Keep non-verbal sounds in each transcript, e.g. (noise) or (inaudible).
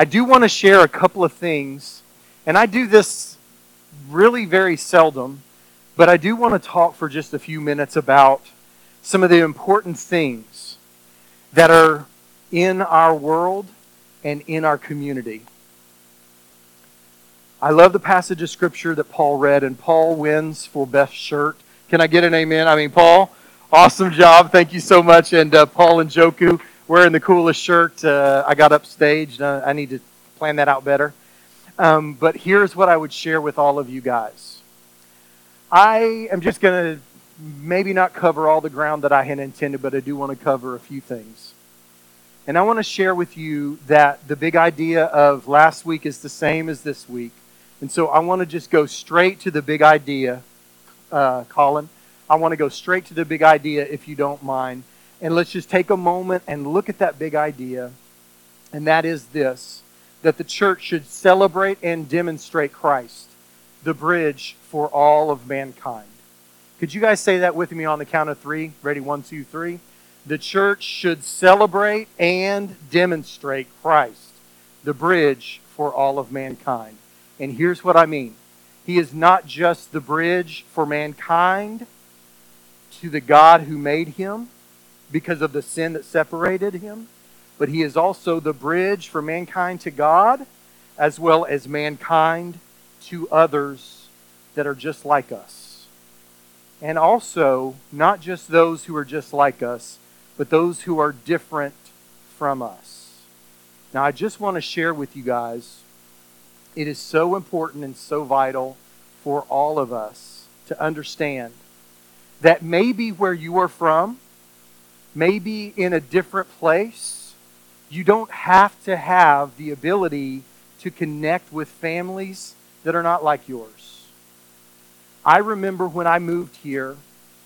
I do want to share a couple of things, and I do this really very seldom, but I do want to talk for just a few minutes about some of the important things that are in our world and in our community. I love the passage of scripture that Paul read, and Paul wins for best shirt. Can I get an amen? I mean, Paul, awesome job. Thank you so much. And uh, Paul and Joku wearing the coolest shirt. Uh, I got upstaged. Uh, I need to plan that out better. Um, but here's what I would share with all of you guys. I am just going to maybe not cover all the ground that I had intended, but I do want to cover a few things. And I want to share with you that the big idea of last week is the same as this week. And so I want to just go straight to the big idea, uh, Colin. I want to go straight to the big idea, if you don't mind. And let's just take a moment and look at that big idea. And that is this that the church should celebrate and demonstrate Christ, the bridge for all of mankind. Could you guys say that with me on the count of three? Ready? One, two, three. The church should celebrate and demonstrate Christ, the bridge for all of mankind. And here's what I mean He is not just the bridge for mankind to the God who made him because of the sin that separated him, but He is also the bridge for mankind to God as well as mankind to others that are just like us. And also, not just those who are just like us, but those who are different from us. Now, I just want to share with you guys it is so important and so vital for all of us to understand that maybe where you are from, maybe in a different place, you don't have to have the ability to connect with families that are not like yours. I remember when I moved here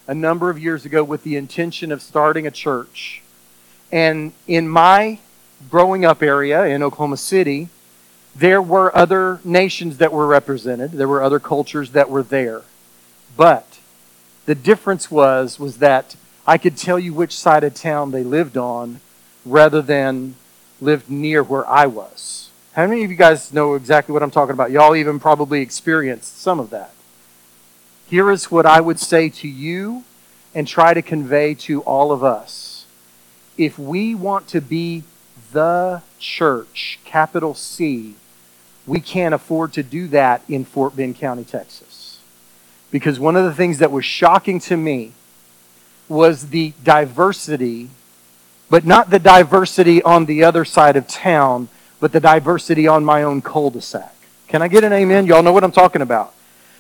a number of years ago with the intention of starting a church. And in my growing up area in Oklahoma City, there were other nations that were represented. There were other cultures that were there. But the difference was was that I could tell you which side of town they lived on rather than lived near where I was. How many of you guys know exactly what I'm talking about? Y'all even probably experienced some of that. Here is what I would say to you and try to convey to all of us. If we want to be the church, capital C, we can't afford to do that in Fort Bend County, Texas. Because one of the things that was shocking to me was the diversity, but not the diversity on the other side of town, but the diversity on my own cul de sac. Can I get an amen? Y'all know what I'm talking about.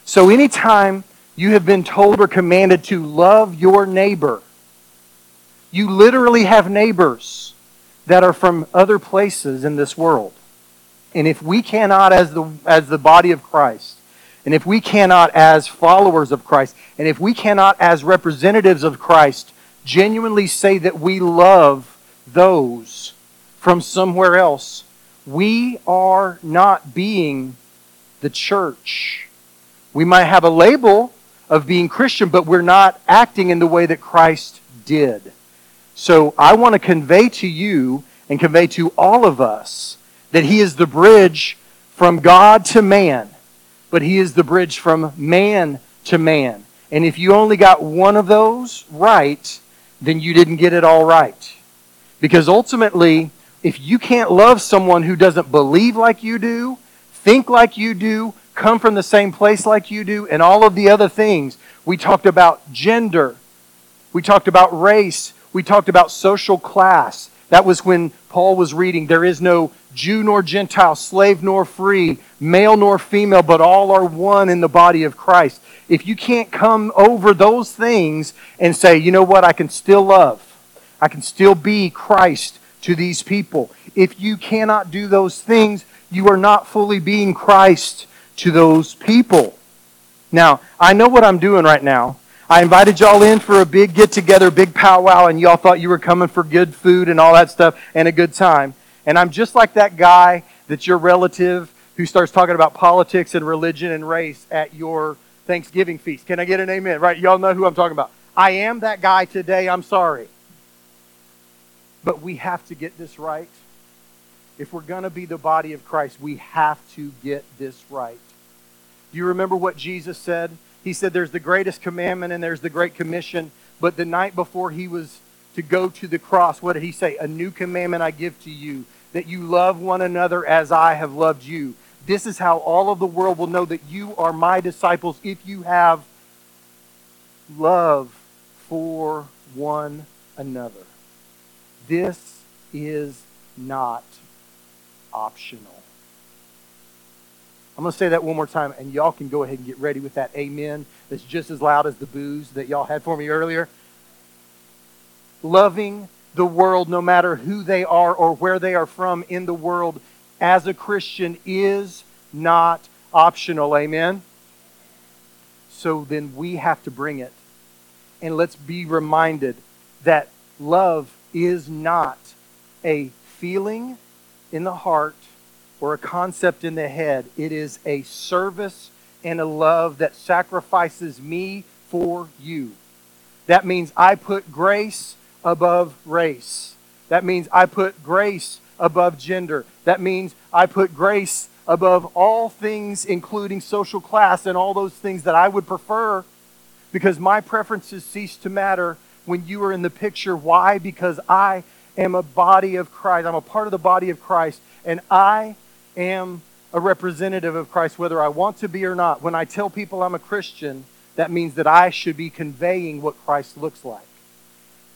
So, anytime you have been told or commanded to love your neighbor, you literally have neighbors that are from other places in this world. And if we cannot, as the, as the body of Christ, and if we cannot, as followers of Christ, and if we cannot, as representatives of Christ, genuinely say that we love those from somewhere else, we are not being the church. We might have a label of being Christian, but we're not acting in the way that Christ did. So I want to convey to you and convey to all of us that He is the bridge from God to man, but He is the bridge from man to man. And if you only got one of those right, then you didn't get it all right. Because ultimately, if you can't love someone who doesn't believe like you do, think like you do, come from the same place like you do, and all of the other things, we talked about gender, we talked about race, we talked about social class. That was when Paul was reading, There is no Jew nor Gentile, slave nor free, male nor female, but all are one in the body of Christ. If you can't come over those things and say, you know what, I can still love, I can still be Christ to these people. If you cannot do those things, you are not fully being Christ to those people. Now, I know what I'm doing right now. I invited y'all in for a big get together, big powwow, and y'all thought you were coming for good food and all that stuff and a good time. And I'm just like that guy that's your relative who starts talking about politics and religion and race at your Thanksgiving feast. Can I get an amen? Right? Y'all know who I'm talking about. I am that guy today. I'm sorry. But we have to get this right. if we're going to be the body of Christ, we have to get this right. Do you remember what Jesus said? He said, There's the greatest commandment and there's the great commission. But the night before he was to go to the cross, what did he say? A new commandment I give to you, that you love one another as I have loved you. This is how all of the world will know that you are my disciples if you have love for one another. This is not optional. I'm going to say that one more time, and y'all can go ahead and get ready with that amen that's just as loud as the boos that y'all had for me earlier. Loving the world, no matter who they are or where they are from in the world, as a Christian is not optional. Amen? So then we have to bring it. And let's be reminded that love is not a feeling in the heart or a concept in the head. It is a service and a love that sacrifices me for you. That means I put grace above race. That means I put grace above gender. That means I put grace above all things, including social class and all those things that I would prefer, because my preferences cease to matter when you are in the picture. Why? Because I am a body of Christ. I'm a part of the body of Christ, and I am a representative of Christ, whether I want to be or not. When I tell people I'm a Christian, that means that I should be conveying what Christ looks like.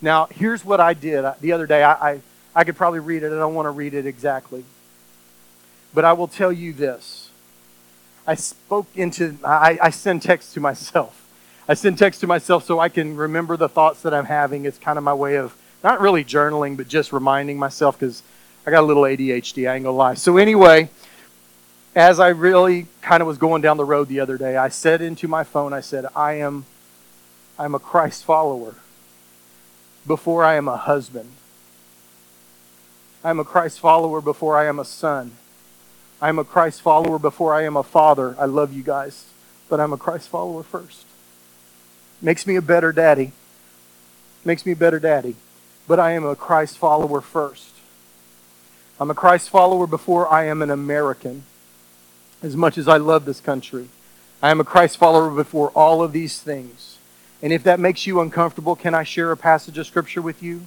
Now, here's what I did uh, the other day. I, I, I could probably read it. I don't want to read it exactly. But I will tell you this. I spoke into, I, I send text to myself. I send text to myself so I can remember the thoughts that I'm having. It's kind of my way of not really journaling, but just reminding myself because I got a little ADHD, I ain't gonna lie. So, anyway, as I really kind of was going down the road the other day, I said into my phone, I said, I am I'm a Christ follower before I am a husband. I'm a Christ follower before I am a son. I'm a Christ follower before I am a father. I love you guys, but I'm a Christ follower first. Makes me a better daddy. Makes me a better daddy. But I am a Christ follower first. I'm a Christ follower before I am an American. As much as I love this country, I am a Christ follower before all of these things. And if that makes you uncomfortable, can I share a passage of Scripture with you?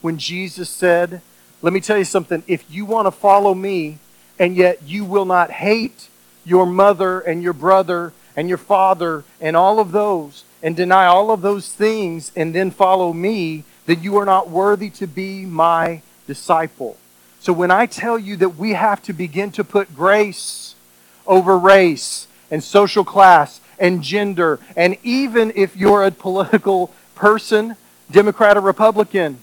When Jesus said, Let me tell you something, if you want to follow me, and yet you will not hate your mother and your brother and your father and all of those and deny all of those things and then follow me, then you are not worthy to be my disciple. So when I tell you that we have to begin to put grace over race and social class and gender, and even if you're a political person, Democrat or Republican,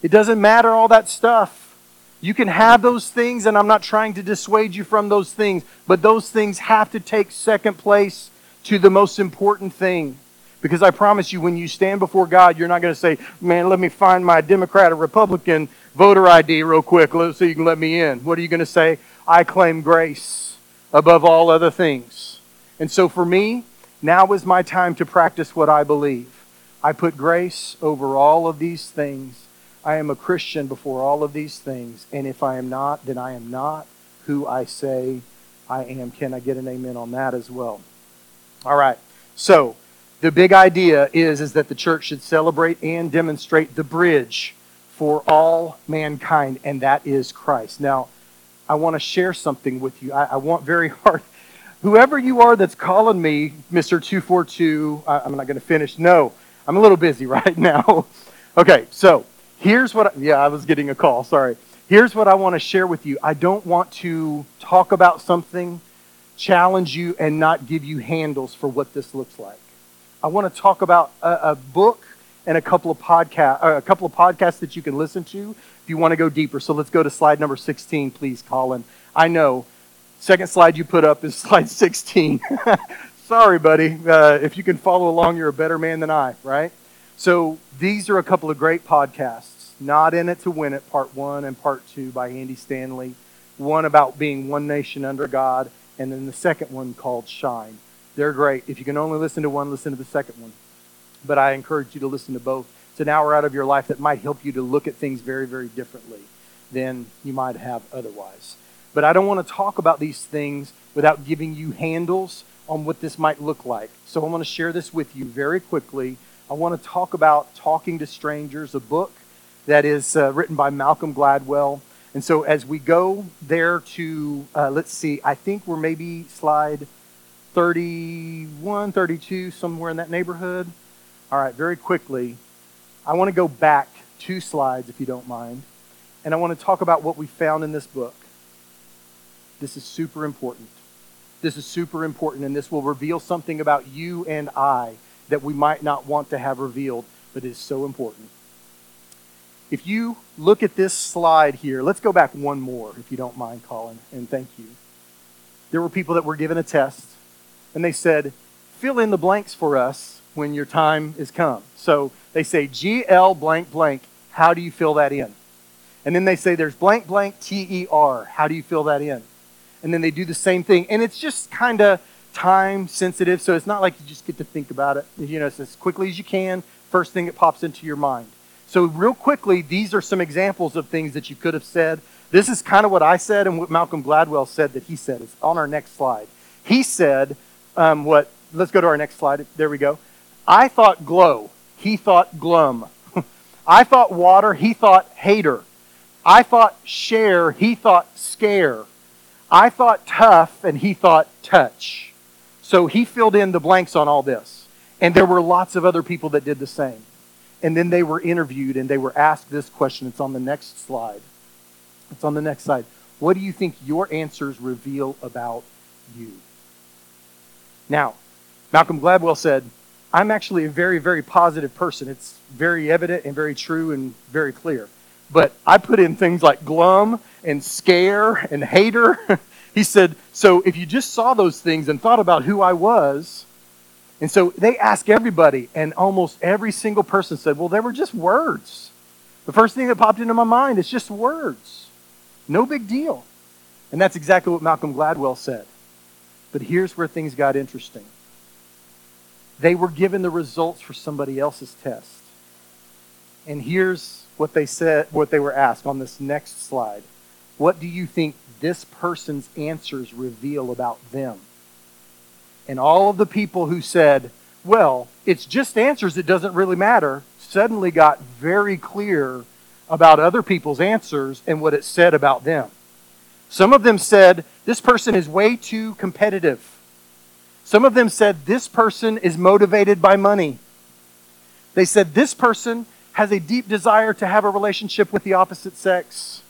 it doesn't matter all that stuff. You can have those things, and I'm not trying to dissuade you from those things, but those things have to take second place to the most important thing. Because I promise you, when you stand before God, you're not going to say, Man, let me find my Democrat or Republican voter ID real quick so you can let me in. What are you going to say? I claim grace above all other things. And so for me, now is my time to practice what I believe. I put grace over all of these things I am a Christian before all of these things. And if I am not, then I am not who I say I am. Can I get an amen on that as well? All right. So, the big idea is, is that the church should celebrate and demonstrate the bridge for all mankind, and that is Christ. Now, I want to share something with you. I, I want very (laughs) hard. Whoever you are that's calling me Mr. 242, I, I'm not going to finish. No, I'm a little busy (laughs) right now. okay, so Here's what, I, yeah, I was getting a call, sorry. Here's what I want to share with you. I don't want to talk about something, challenge you, and not give you handles for what this looks like. I want to talk about a, a book and a couple of podcast, uh, a couple of podcasts that you can listen to if you want to go deeper. So let's go to slide number 16, please, Colin. I know. Second slide you put up is (laughs) slide 16. (laughs) Sorry, buddy. Uh, if you can follow along, you're a better man than I, right? So these are a couple of great podcasts. Not in it to win it, part one and part two by Andy Stanley. One about being one nation under God, and then the second one called Shine. They're great. If you can only listen to one, listen to the second one. But I encourage you to listen to both. It's an hour out of your life that might help you to look at things very, very differently. than you might have otherwise. But I don't want to talk about these things without giving you handles on what this might look like. So I'm going to share this with you very quickly. I want to talk about Talking to Strangers, a book that is uh, written by Malcolm Gladwell. And so as we go there to, uh, let's see, I think we're maybe slide 31, 32, somewhere in that neighborhood. All right, very quickly, I want to go back two slides, if you don't mind, and I want to talk about what we found in this book. This is super important. This is super important, and this will reveal something about you and I that we might not want to have revealed, but is so important. If you look at this slide here, let's go back one more, if you don't mind, Colin, and thank you. There were people that were given a test, and they said, fill in the blanks for us when your time is come. So they say, GL blank blank, how do you fill that in? And then they say, there's blank blank T E R, how do you fill that in? and then they do the same thing. And it's just kind of time sensitive, so it's not like you just get to think about it. You know, it's as quickly as you can, first thing that pops into your mind. So, real quickly, these are some examples of things that you could have said. This is kind of what I said and what Malcolm Gladwell said that he said. It's on our next slide. He said, um, what, let's go to our next slide. There we go. I thought glow. He thought glum. (laughs) I thought water. He thought hater. I thought share. He thought scare. I thought tough and he thought touch. So he filled in the blanks on all this. And there were lots of other people that did the same. And then they were interviewed and they were asked this question. It's on the next slide. It's on the next slide. What do you think your answers reveal about you? Now, Malcolm Gladwell said, I'm actually a very, very positive person. It's very evident and very true and very clear. But I put in things like glum and scare and hater. (laughs) he said, So if you just saw those things and thought about who I was, and so they ask everybody, and almost every single person said, Well, they were just words. The first thing that popped into my mind is just words. No big deal. And that's exactly what Malcolm Gladwell said. But here's where things got interesting. They were given the results for somebody else's test. And here's what they said, what they were asked on this next slide. What do you think this person's answers reveal about them? And all of the people who said, well, it's just answers, it doesn't really matter, suddenly got very clear about other people's answers and what it said about them. Some of them said, this person is way too competitive. Some of them said, this person is motivated by money. They said, this person has a deep desire to have a relationship with the opposite sex.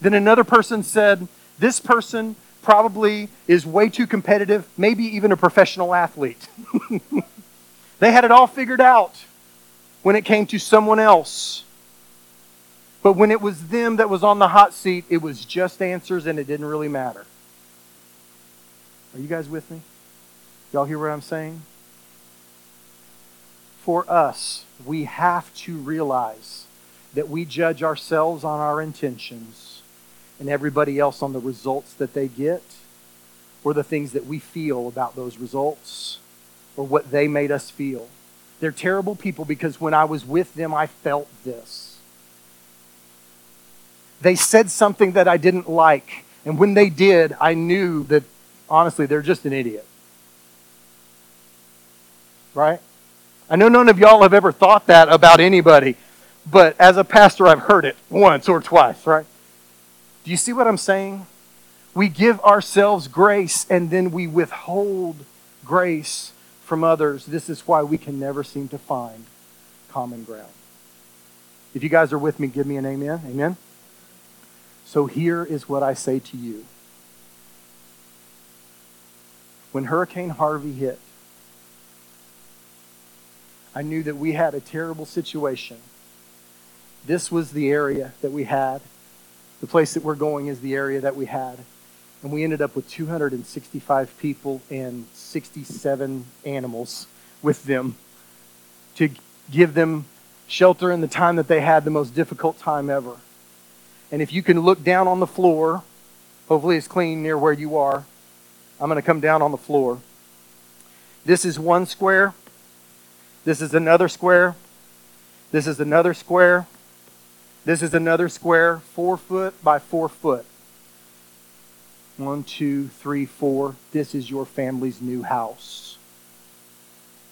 Then another person said, This person probably is way too competitive, maybe even a professional athlete. (laughs) they had it all figured out when it came to someone else. But when it was them that was on the hot seat, it was just answers and it didn't really matter. Are you guys with me? Y'all hear what I'm saying? For us, we have to realize that we judge ourselves on our intentions and everybody else on the results that they get or the things that we feel about those results or what they made us feel. They're terrible people because when I was with them, I felt this. They said something that I didn't like, and when they did, I knew that honestly, they're just an idiot. Right? I know none of y'all have ever thought that about anybody, but as a pastor, I've heard it once or twice, right? Do you see what I'm saying? We give ourselves grace and then we withhold grace from others. This is why we can never seem to find common ground. If you guys are with me, give me an amen. Amen. So here is what I say to you. When Hurricane Harvey hit, I knew that we had a terrible situation. This was the area that we had. The place that we're going is the area that we had. And we ended up with 265 people and 67 animals with them to give them shelter in the time that they had the most difficult time ever. And if you can look down on the floor, hopefully it's clean near where you are. I'm going to come down on the floor. This is one square. This is another square. This is another square. This is another square, four foot by four foot. One, two, three, four. This is your family's new house.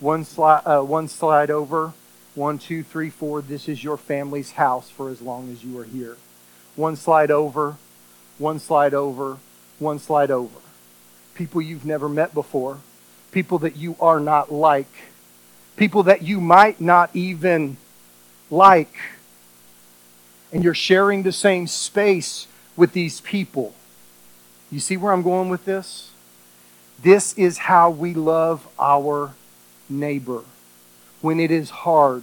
One slide, uh, one slide over. One, two, three, four. This is your family's house for as long as you are here. One slide over. One slide over. One slide over. People you've never met before. People that you are not like. People that you might not even like and you're sharing the same space with these people. You see where I'm going with this? This is how we love our neighbor when it is hard,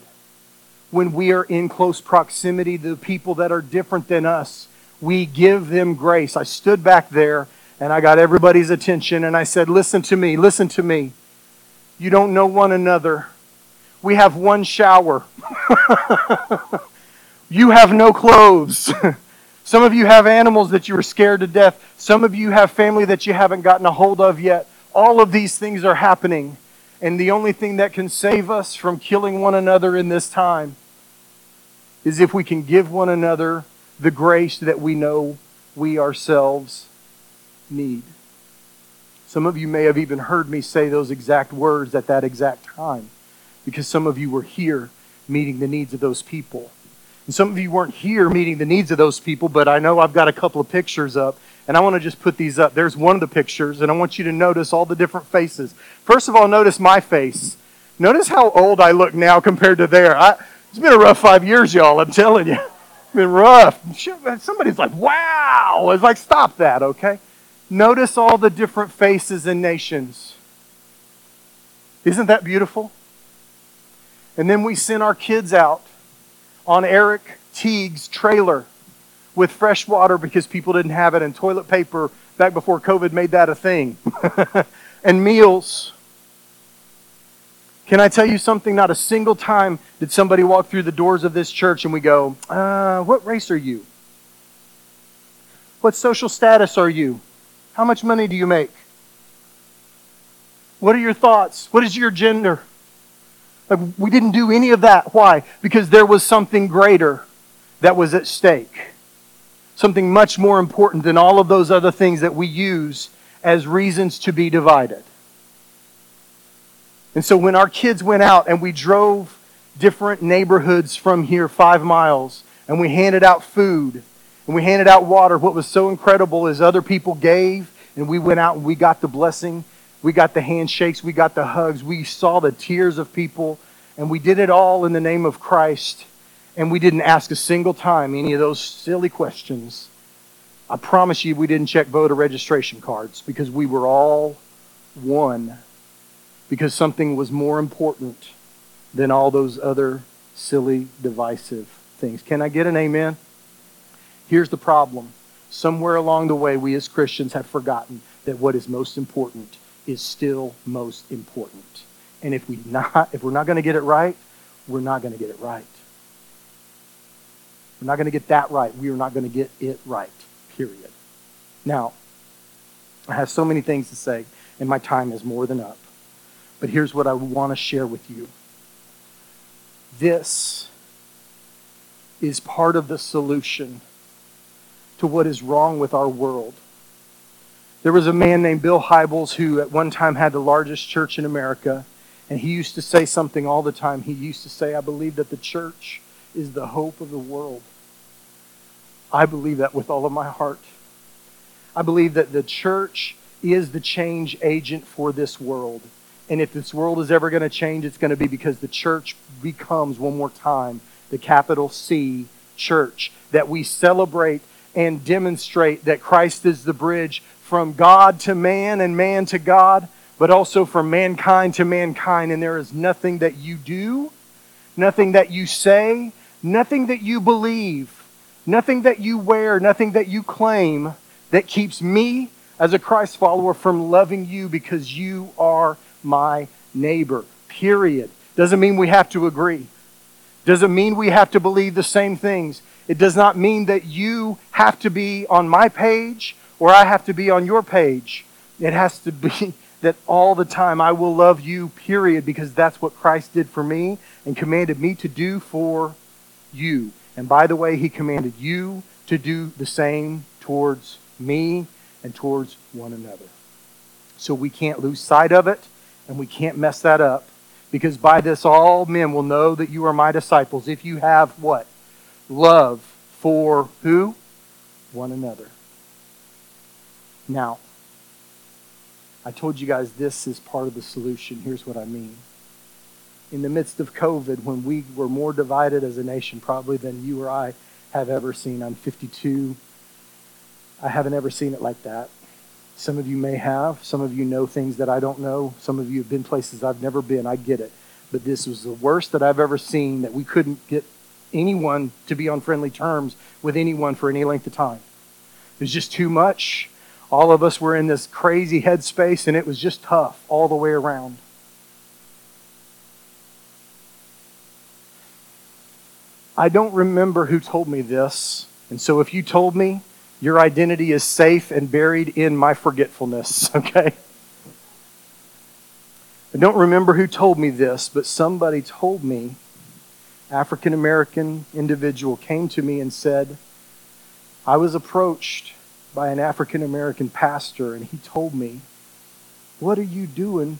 when we are in close proximity to the people that are different than us. We give them grace. I stood back there and I got everybody's attention and I said, Listen to me, listen to me. You don't know one another. We have one shower. (laughs) You have no clothes. (laughs) Some of you have animals that you were scared to death. Some of you have family that you haven't gotten a hold of yet. All of these things are happening. And the only thing that can save us from killing one another in this time is if we can give one another the grace that we know we ourselves need. Some of you may have even heard me say those exact words at that exact time because some of you were here meeting the needs of those people. And some of you weren't here meeting the needs of those people, but I know I've got a couple of pictures up, and I want to just put these up. There's one of the pictures, and I want you to notice all the different faces. First of all, notice my face. Notice how old I look now compared to there. I, it's been a rough five years, y'all, I'm telling you. It's been rough. Somebody's like, wow. It's like, stop that, okay? Notice all the different faces and nations. Isn't that beautiful? And then we send our kids out on Eric Teague's trailer with fresh water because people didn't have it, and toilet paper back before COVID made that a thing, (laughs) and meals. Can I tell you something? Not a single time did somebody walk through the doors of this church and we go, uh, What race are you? What social status are you? How much money do you make? What are your thoughts? What is your gender? Like, we didn't do any of that. Why? Because there was something greater that was at stake. Something much more important than all of those other things that we use as reasons to be divided. And so when our kids went out and we drove different neighborhoods from here five miles and we handed out food and we handed out water, what was so incredible is other people gave and we went out and we got the blessing we got the handshakes, we got the hugs, we saw the tears of people, and we did it all in the name of Christ. And we didn't ask a single time any of those silly questions. I promise you, we didn't check voter registration cards because we were all one. Because something was more important than all those other silly, divisive things. Can I get an amen? Here's the problem. Somewhere along the way, we as Christians have forgotten that what is most important is still most important. And if we not if we're not going to get it right, we're not going to get it right. We're not going to get that right. We are not going to get it right. Period. Now, I have so many things to say, and my time is more than up. But here's what I want to share with you. This is part of the solution to what is wrong with our world. There was a man named Bill Hybels who at one time had the largest church in America, and he used to say something all the time. He used to say, I believe that the church is the hope of the world. I believe that with all of my heart. I believe that the church is the change agent for this world. And if this world is ever going to change, it's going to be because the church becomes, one more time, the capital C church. That we celebrate and demonstrate that Christ is the bridge from God to man and man to God, but also from mankind to mankind. And there is nothing that you do, nothing that you say, nothing that you believe, nothing that you wear, nothing that you claim that keeps me as a Christ follower from loving you because you are my neighbor. Period. Doesn't mean we have to agree. Doesn't mean we have to believe the same things. It does not mean that you have to be on my page or I have to be on your page. It has to be (laughs) that all the time I will love you, period, because that's what Christ did for me and commanded me to do for you. And by the way, he commanded you to do the same towards me and towards one another. So we can't lose sight of it and we can't mess that up because by this all men will know that you are my disciples if you have what? Love for who? One another. Now, I told you guys this is part of the solution. Here's what I mean. In the midst of COVID, when we were more divided as a nation, probably than you or I have ever seen, I'm 52. I haven't ever seen it like that. Some of you may have. Some of you know things that I don't know. Some of you have been places I've never been. I get it. But this was the worst that I've ever seen that we couldn't get anyone to be on friendly terms with anyone for any length of time. It was just too much. All of us were in this crazy headspace, and it was just tough all the way around. I don't remember who told me this, and so if you told me, your identity is safe and buried in my forgetfulness, (laughs) okay? I don't remember who told me this, but somebody told me, African American individual came to me and said, I was approached by an African American pastor, and he told me, What are you doing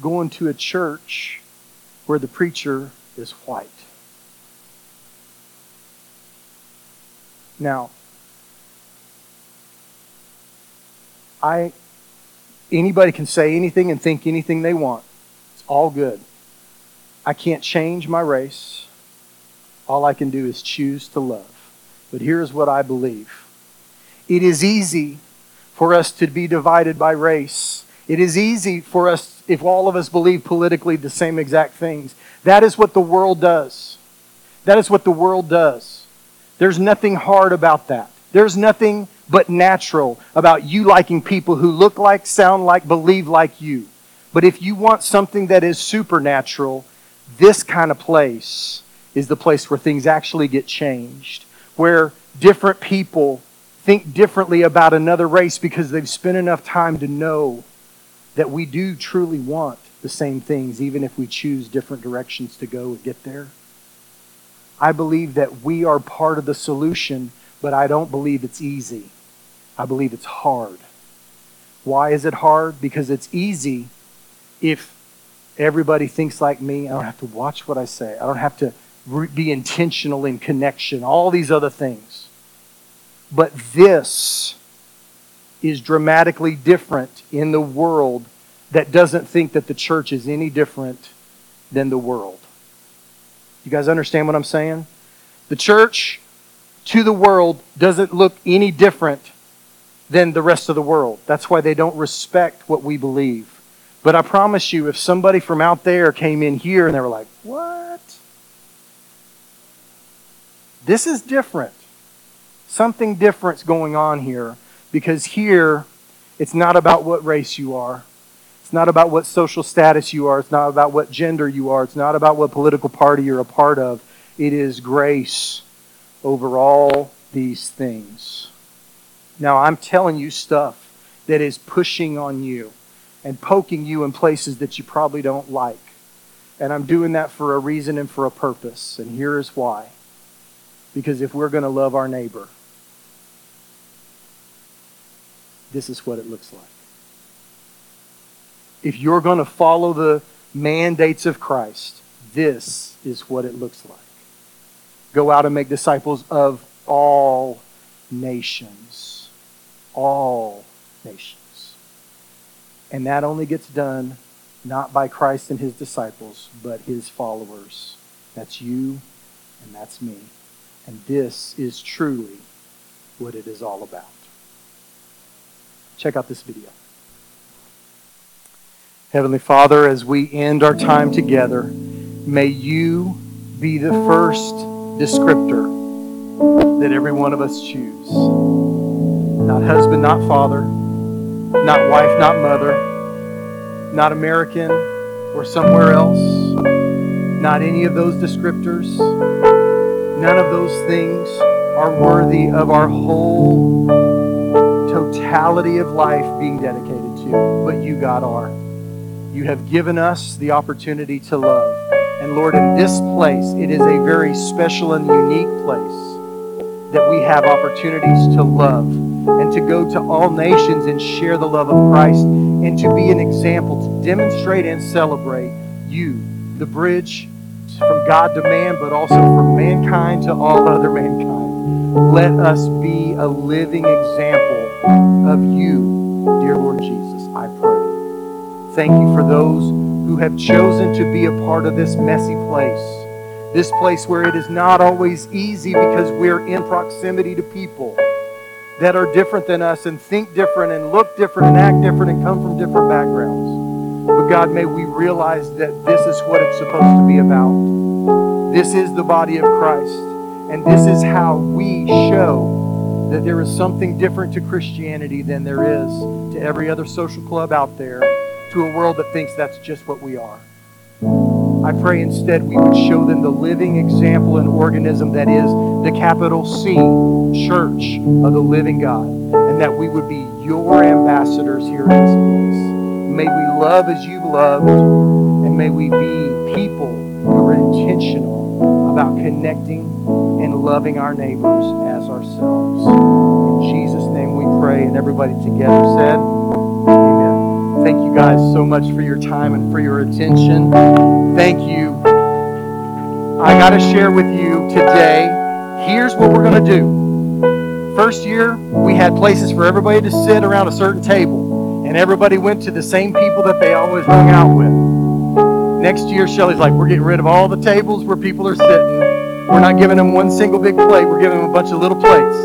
going to a church where the preacher is white? Now, I anybody can say anything and think anything they want. It's all good. I can't change my race. All I can do is choose to love. But here's what I believe. It is easy for us to be divided by race. It is easy for us if all of us believe politically the same exact things. That is what the world does. That is what the world does. There's nothing hard about that. There's nothing but natural about you liking people who look like, sound like, believe like you. But if you want something that is supernatural, this kind of place is the place where things actually get changed, where different people think differently about another race because they've spent enough time to know that we do truly want the same things, even if we choose different directions to go and get there. I believe that we are part of the solution, but I don't believe it's easy. I believe it's hard. Why is it hard? Because it's easy if everybody thinks like me. I don't have to watch what I say. I don't have to be intentional in connection, all these other things. But this is dramatically different in the world that doesn't think that the church is any different than the world. You guys understand what I'm saying? The church to the world doesn't look any different than the rest of the world. That's why they don't respect what we believe. But I promise you, if somebody from out there came in here and they were like, What? This is different. Something different's going on here because here it's not about what race you are. It's not about what social status you are. It's not about what gender you are. It's not about what political party you're a part of. It is grace over all these things. Now, I'm telling you stuff that is pushing on you and poking you in places that you probably don't like. And I'm doing that for a reason and for a purpose. And here is why. Because if we're going to love our neighbor, this is what it looks like. If you're going to follow the mandates of Christ, this is what it looks like. Go out and make disciples of all nations all nations. And that only gets done not by Christ and his disciples, but his followers. That's you and that's me. And this is truly what it is all about. Check out this video. Heavenly Father, as we end our time together, may you be the first descriptor that every one of us choose not husband, not father, not wife, not mother, not American or somewhere else, not any of those descriptors. None of those things are worthy of our whole totality of life being dedicated to, but you, God, are. You have given us the opportunity to love. And Lord, in this place, it is a very special and unique place that we have opportunities to love and to go to all nations and share the love of Christ and to be an example, to demonstrate and celebrate you, the bridge from God to man, but also from mankind to all other mankind. Let us be a living example of you, dear Lord Jesus, I pray. Thank you for those who have chosen to be a part of this messy place. This place where it is not always easy because we're in proximity to people that are different than us and think different and look different and act different and come from different backgrounds. But God, may we realize that this is what it's supposed to be about. This is the body of Christ. And this is how we show that there is something different to Christianity than there is to every other social club out there, to a world that thinks that's just what we are. I pray instead we would show them the living example and organism that is the capital C, Church of the Living God, and that we would be your ambassadors here in this place. May we love as you've loved, and may we be people who are intentional about connecting and loving our neighbors as ourselves. In Jesus' name we pray, and everybody together said, Amen. Thank you guys so much for your time and for your attention. Thank you. I got to share with you today. Here's what we're going to do. First year, we had places for everybody to sit around a certain table, and everybody went to the same people that they always hung out with. Next year, Shelly's like, we're getting rid of all the tables where people are sitting. We're not giving them one single big plate. We're giving them a bunch of little plates.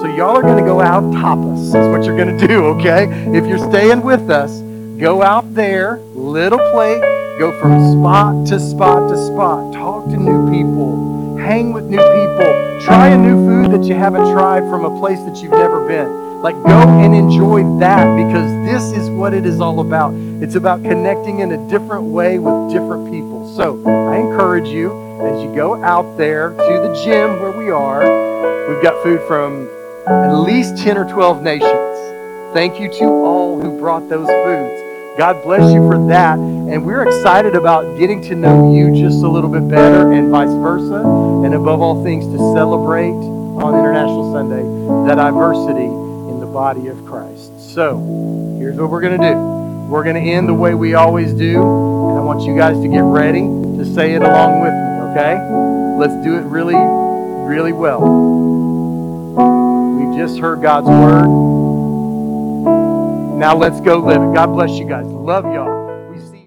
So y'all are going to go out tapas. That's what you're going (laughs) to do, okay? If you're staying with us, go out there, little plate, go from spot to spot to spot. Talk to new people. Hang with new people. Try a new food that you haven't tried from a place that you've never been. Like, go and enjoy that because this is what it is all about. It's about connecting in a different way with different people. So, I encourage you as you go out there to the gym where we are. We've got food from at least 10 or 12 nations. Thank you to all who brought those foods. God bless you for that. And we're excited about getting to know you just a little bit better and vice versa. And above all things, to celebrate on International Sunday that diversity in the body of Christ. So, here's what we're going to do we're going to end the way we always do. And I want you guys to get ready to say it along with me, okay? Let's do it really, really well. We've just heard God's word. Now let's go live it. God bless you guys. Love y'all.